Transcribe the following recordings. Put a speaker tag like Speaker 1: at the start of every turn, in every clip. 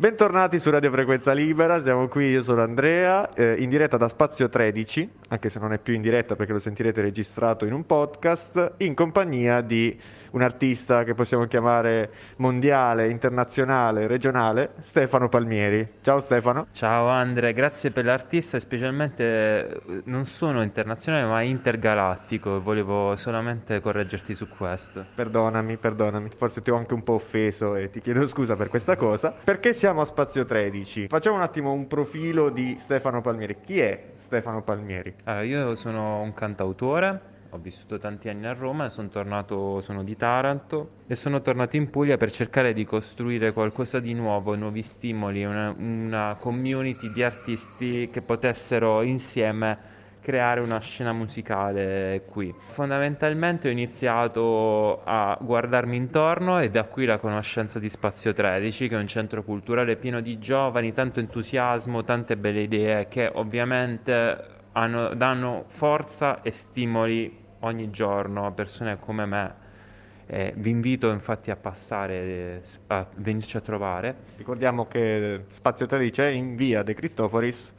Speaker 1: Bentornati su Radio Frequenza Libera, siamo qui, io sono Andrea, eh, in diretta da Spazio 13, anche se non è più in diretta perché lo sentirete registrato in un podcast, in compagnia di un artista che possiamo chiamare mondiale, internazionale, regionale, Stefano Palmieri. Ciao Stefano.
Speaker 2: Ciao Andrea, grazie per l'artista e specialmente eh, non sono internazionale ma intergalattico, volevo solamente correggerti su questo.
Speaker 1: Perdonami, perdonami, forse ti ho anche un po' offeso e ti chiedo scusa per questa cosa. Perché siamo a Spazio 13? Facciamo un attimo un profilo di Stefano Palmieri. Chi è Stefano Palmieri?
Speaker 2: Allora, io sono un cantautore, ho vissuto tanti anni a Roma sono tornato, sono di Taranto e sono tornato in Puglia per cercare di costruire qualcosa di nuovo, nuovi stimoli, una, una community di artisti che potessero insieme creare una scena musicale qui. Fondamentalmente ho iniziato a guardarmi intorno e da qui la conoscenza di Spazio 13, che è un centro culturale pieno di giovani, tanto entusiasmo, tante belle idee che ovviamente hanno, danno forza e stimoli ogni giorno a persone come me. Eh, vi invito infatti a passare, a venirci a trovare.
Speaker 1: Ricordiamo che Spazio 13 è in via De Cristoforis.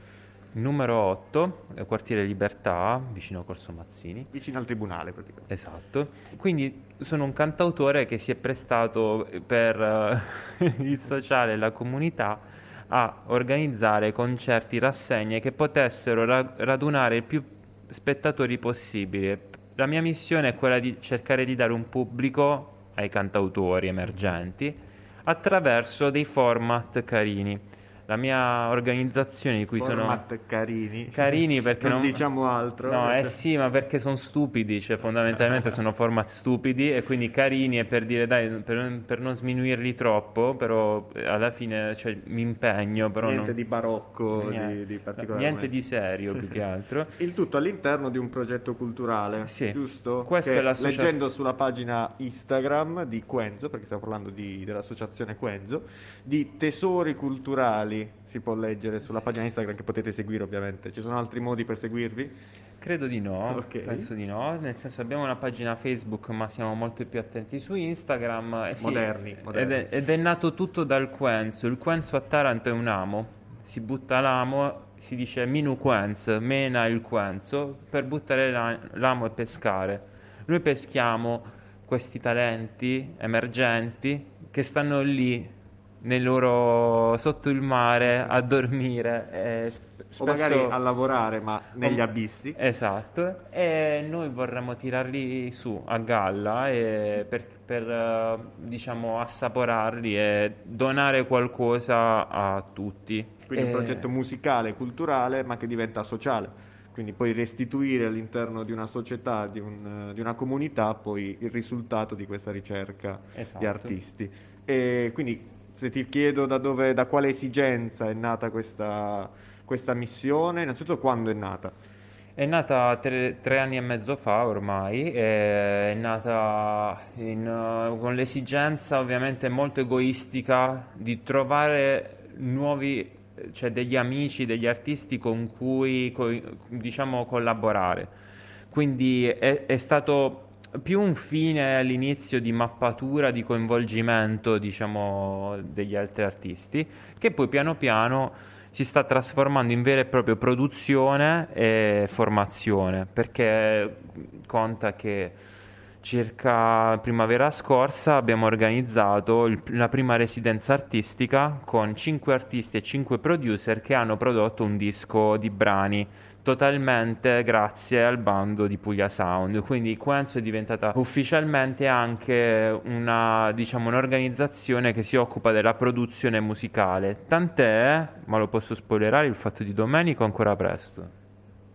Speaker 2: Numero 8, eh, quartiere Libertà, vicino a Corso Mazzini.
Speaker 1: Vicino al tribunale praticamente.
Speaker 2: Esatto. Quindi sono un cantautore che si è prestato per uh, il sociale e la comunità a organizzare concerti, rassegne che potessero ra- radunare il più spettatori possibile. La mia missione è quella di cercare di dare un pubblico ai cantautori emergenti attraverso dei format carini la mia organizzazione di cui
Speaker 1: Format
Speaker 2: sono
Speaker 1: carini.
Speaker 2: carini perché
Speaker 1: non,
Speaker 2: non,
Speaker 1: diciamo altro.
Speaker 2: No, eh sì, ma perché sono stupidi, cioè fondamentalmente sono format stupidi e quindi carini è per dire dai, per, per non sminuirli troppo, però alla fine cioè, mi impegno, però
Speaker 1: niente
Speaker 2: non...
Speaker 1: di barocco,
Speaker 2: niente,
Speaker 1: di, di particolare.
Speaker 2: Niente di serio più che altro.
Speaker 1: Il tutto all'interno di un progetto culturale,
Speaker 2: Sì.
Speaker 1: giusto?
Speaker 2: Questa
Speaker 1: Che,
Speaker 2: è l'associa-
Speaker 1: Leggendo sulla pagina Instagram di Quenzo, perché stiamo parlando di- dell'associazione Quenzo, di tesori culturali si può leggere sulla pagina Instagram che potete seguire ovviamente. Ci sono altri modi per seguirvi?
Speaker 2: Credo di no,
Speaker 1: Ok.
Speaker 2: penso di no, nel senso abbiamo una pagina Facebook ma siamo molto più attenti su Instagram. eh sì,
Speaker 1: Moderni, moderni.
Speaker 2: Ed, è, ed è nato tutto dal Quenzo, il Quenzo a Taranto è un amo, si butta l'amo, si dice Minu Quenz, mena il Quenzo, per buttare la- l'amo e pescare. Noi peschiamo questi talenti emergenti che stanno lì nel loro, sotto il mare a dormire. e sp-
Speaker 1: O magari
Speaker 2: spesso-
Speaker 1: a lavorare, ma negli abissi?
Speaker 2: Esatto, e noi vorremmo tirarli su a galla e per, per, eh, diciamo assaporarli e donare qualcosa a tutti.
Speaker 1: Quindi un
Speaker 2: E-
Speaker 1: progetto musicale, culturale, ma che diventa sociale. Quindi poi restituire all'interno di una società, di, un- di una comunità, poi il risultato di questa ricerca di
Speaker 2: Esatto.
Speaker 1: artisti. E quindi se ti chiedo da dove, da quale esigenza è nata questa, questa missione, innanzitutto quando è nata?
Speaker 2: È nata tre, tre anni e mezzo fa ormai, è nata in, eh, con l'esigenza ovviamente molto egoistica di trovare nuovi, cioè degli amici, degli artisti con cui co- diciamo collaborare. Quindi è, è stato più un fine all'inizio di mappatura, di coinvolgimento, diciamo, degli altri artisti, che poi piano piano si sta trasformando in vera e propria produzione e formazione, perché conta che circa primavera scorsa abbiamo organizzato il- la prima residenza artistica con 5 artisti e 5 producer che hanno prodotto un disco di brani totalmente grazie al bando di Puglia Sound. Quindi Quenzo è diventata ufficialmente anche una, diciamo, un'organizzazione che si occupa della produzione musicale. Tant'è, ma lo posso spoilerare, il fatto di Domenico ancora presto.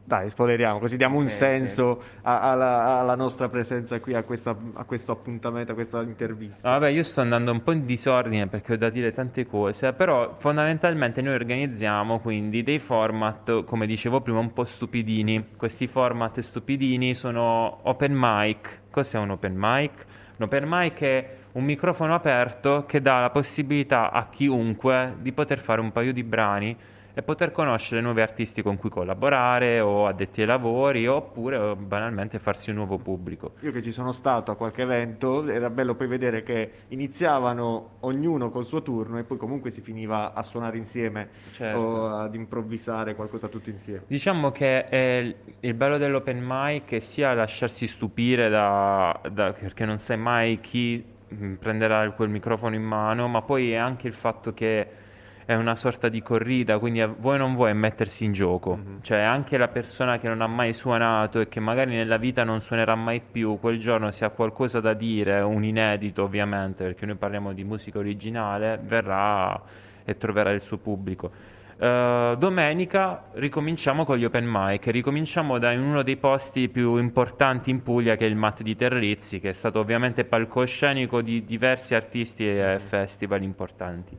Speaker 1: Dai, spoileriamo, così diamo un
Speaker 2: Ok,
Speaker 1: senso a- alla, alla nostra presenza qui, a, questa- a questo appuntamento, a questa intervista.
Speaker 2: Vabbè, io sto andando un po' in disordine perché ho da dire tante cose, però fondamentalmente noi organizziamo quindi dei format, come dicevo prima, un po' stupidini. Questi format stupidini sono open mic. Cos'è un open mic? Un open mic è un microfono aperto che dà la possibilità a chiunque di poter fare un paio di brani e poter conoscere nuovi artisti con cui collaborare o addetti ai lavori oppure banalmente farsi un nuovo pubblico.
Speaker 1: Io che ci sono stato a qualche evento era bello poi vedere che iniziavano ognuno col suo turno e poi comunque si finiva a suonare insieme certo. o ad improvvisare qualcosa tutti insieme.
Speaker 2: Diciamo che il bello dell'open mic è sia lasciarsi stupire da, da, perché non sai mai chi mm, prenderà quel microfono in mano, ma poi è anche il fatto che è una sorta di corrida, quindi vuoi non vuoi mettersi in gioco. Mm-hmm. Cioè anche la persona che non ha mai suonato e che magari nella vita non suonerà mai più, quel giorno se ha qualcosa da dire, un inedito ovviamente, perché noi parliamo di musica originale, verrà e troverà il suo pubblico. Uh, domenica ricominciamo con gli open mic, ricominciamo da uno dei posti più importanti in Puglia che è il Mat di Terrizzi, che è stato ovviamente palcoscenico di diversi artisti e festival importanti.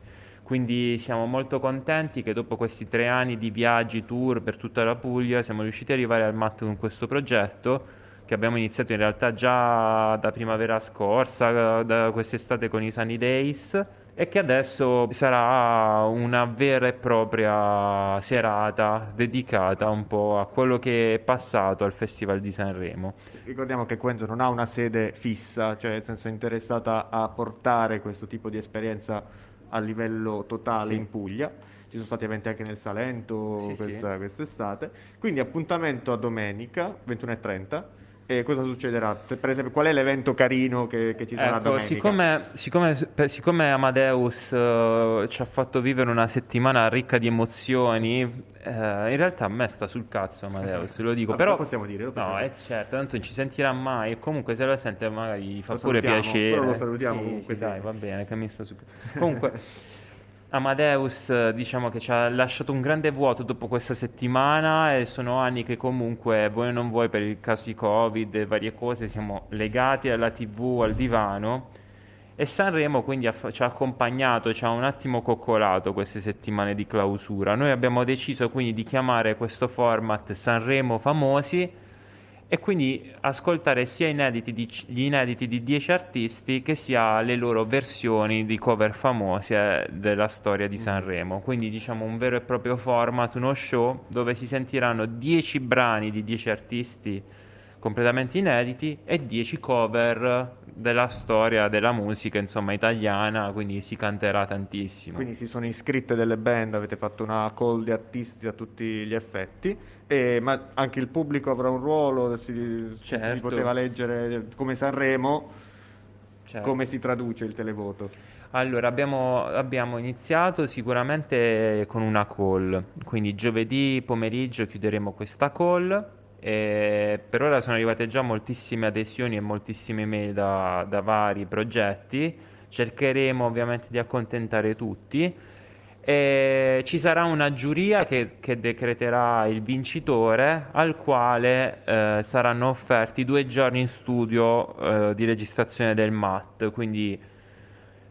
Speaker 2: Quindi siamo molto contenti che dopo questi tre anni di viaggi, tour per tutta la Puglia, siamo riusciti ad arrivare al MAT con questo progetto che abbiamo iniziato in realtà già da primavera scorsa, da quest'estate con i Sunny Days e che adesso sarà una vera e propria serata dedicata un po' a quello che è passato al Festival di Sanremo.
Speaker 1: Ricordiamo che Quenzo non ha una sede fissa, cioè nel senso interessata a portare questo tipo di esperienza a livello totale sì. in Puglia. Ci sono stati eventi anche nel Salento sì, questa, sì. quest'estate. Quindi appuntamento a domenica 21.30. E cosa succederà? Per esempio, qual è l'evento carino che, che ci sarà ecco, domenica?
Speaker 2: Siccome, siccome, siccome Amadeus uh, ci ha fatto vivere una settimana ricca di emozioni, uh, in realtà a me sta sul cazzo Amadeus, lo dico. però
Speaker 1: lo possiamo dire. Lo possiamo
Speaker 2: no,
Speaker 1: dire.
Speaker 2: è certo, tanto non ci sentirà mai. E comunque se lo sente magari gli fa lo pure piacere. Però
Speaker 1: lo salutiamo
Speaker 2: sì,
Speaker 1: comunque.
Speaker 2: Sì, dai, va bene, che mi sta su... Comunque... Amadeus diciamo che ci ha lasciato un grande vuoto dopo questa settimana e sono anni che comunque voi non vuoi per il caso di covid e varie cose siamo legati alla tv, al divano e Sanremo quindi ci ha accompagnato, ci ha un attimo coccolato queste settimane di clausura. Noi abbiamo deciso quindi di chiamare questo format Sanremo Famosi e quindi ascoltare sia inediti di, gli inediti di 10 artisti che sia le loro versioni di cover famose della storia di mm. Sanremo. Quindi diciamo un vero e proprio format, uno show dove si sentiranno 10 brani di 10 artisti completamente inediti e 10 cover della storia della musica insomma italiana quindi si canterà tantissimo
Speaker 1: quindi si sono iscritte delle band avete fatto una call di artisti a tutti gli effetti e, ma anche il pubblico avrà un ruolo si, certo. si poteva leggere come Sanremo certo. come si traduce il televoto
Speaker 2: allora abbiamo, abbiamo iniziato sicuramente con una call quindi giovedì pomeriggio chiuderemo questa call e per ora sono arrivate già moltissime adesioni e moltissime mail da, da vari progetti. Cercheremo ovviamente di accontentare tutti. E ci sarà una giuria che, che decreterà il vincitore al quale eh, saranno offerti due giorni in studio eh, di registrazione del MAT, quindi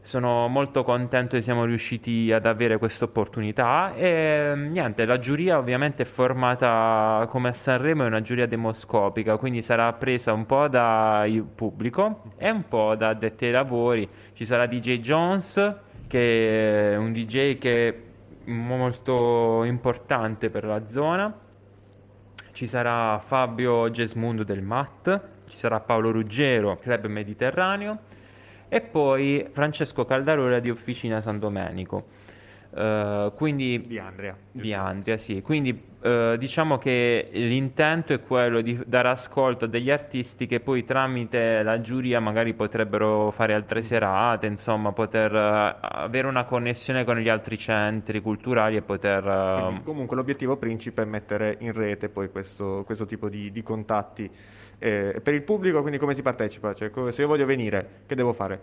Speaker 2: sono molto contento che siamo riusciti ad avere questa opportunità e niente, la giuria ovviamente è formata come a Sanremo, è una giuria demoscopica, quindi sarà presa un po' dal pubblico e un po' da addetti ai lavori. Ci sarà DJ Jones, che è un DJ che è molto importante per la zona. Ci sarà Fabio Gesmundo del MAT, ci sarà Paolo Ruggero, Club Mediterraneo e poi Francesco Caldarora di Officina San Domenico. Uh, quindi
Speaker 1: di Andrea.
Speaker 2: Di Andrea, sì. Quindi uh, diciamo che l'intento è quello di dare ascolto a degli artisti che poi tramite la giuria magari potrebbero fare altre serate, insomma, poter uh, avere una connessione con gli altri centri culturali e poter...
Speaker 1: Quindi, comunque l'obiettivo principe è mettere in rete poi questo, questo tipo di, di contatti eh, per il pubblico, quindi come si partecipa? Cioè, se io voglio venire, che devo fare?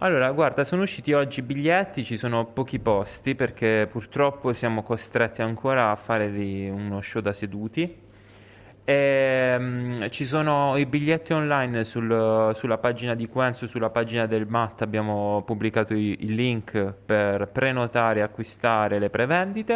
Speaker 2: Allora, guarda, sono usciti oggi i biglietti, ci sono pochi posti perché purtroppo siamo costretti ancora a fare uno show da seduti. E, um, ci sono i biglietti online sul, sulla pagina di Quenzo, sulla pagina del MAT abbiamo pubblicato il link per prenotare e acquistare le prevendite.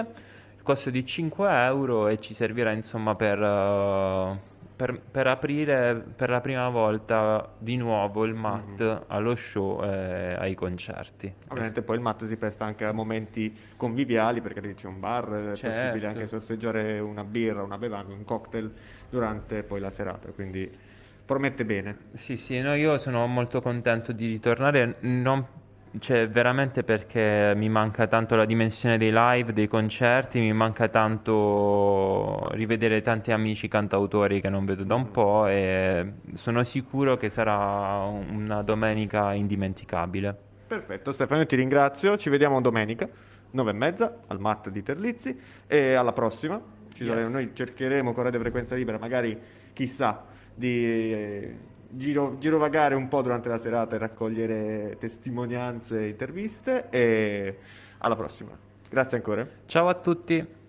Speaker 2: Il costo di 5 euro e ci servirà insomma per... Uh, per, per aprire per la prima volta di nuovo il MAT
Speaker 1: Mhm.
Speaker 2: allo show e ai concerti.
Speaker 1: Ovviamente poi il MAT si presta anche a momenti conviviali perché lì c'è un bar, è
Speaker 2: Certo.
Speaker 1: possibile anche sorseggiare una birra, una bevanda, un cocktail durante poi la serata, quindi promette bene.
Speaker 2: Sì, sì, no, io sono molto contento di ritornare, non, cioè veramente perché mi manca tanto la dimensione dei live, dei concerti, mi manca tanto rivedere tanti amici cantautori che non vedo da un po' e sono sicuro che sarà una domenica indimenticabile.
Speaker 1: Perfetto, Stefano, io ti ringrazio, ci vediamo domenica, 9 e mezza, al MAT di Terlizzi e alla prossima.
Speaker 2: Yes.
Speaker 1: noi cercheremo con Radio Frequenza Libera, magari chissà, di giro- girovagare un po' durante la serata e raccogliere testimonianze e interviste e alla prossima. Grazie ancora.
Speaker 2: Ciao a tutti!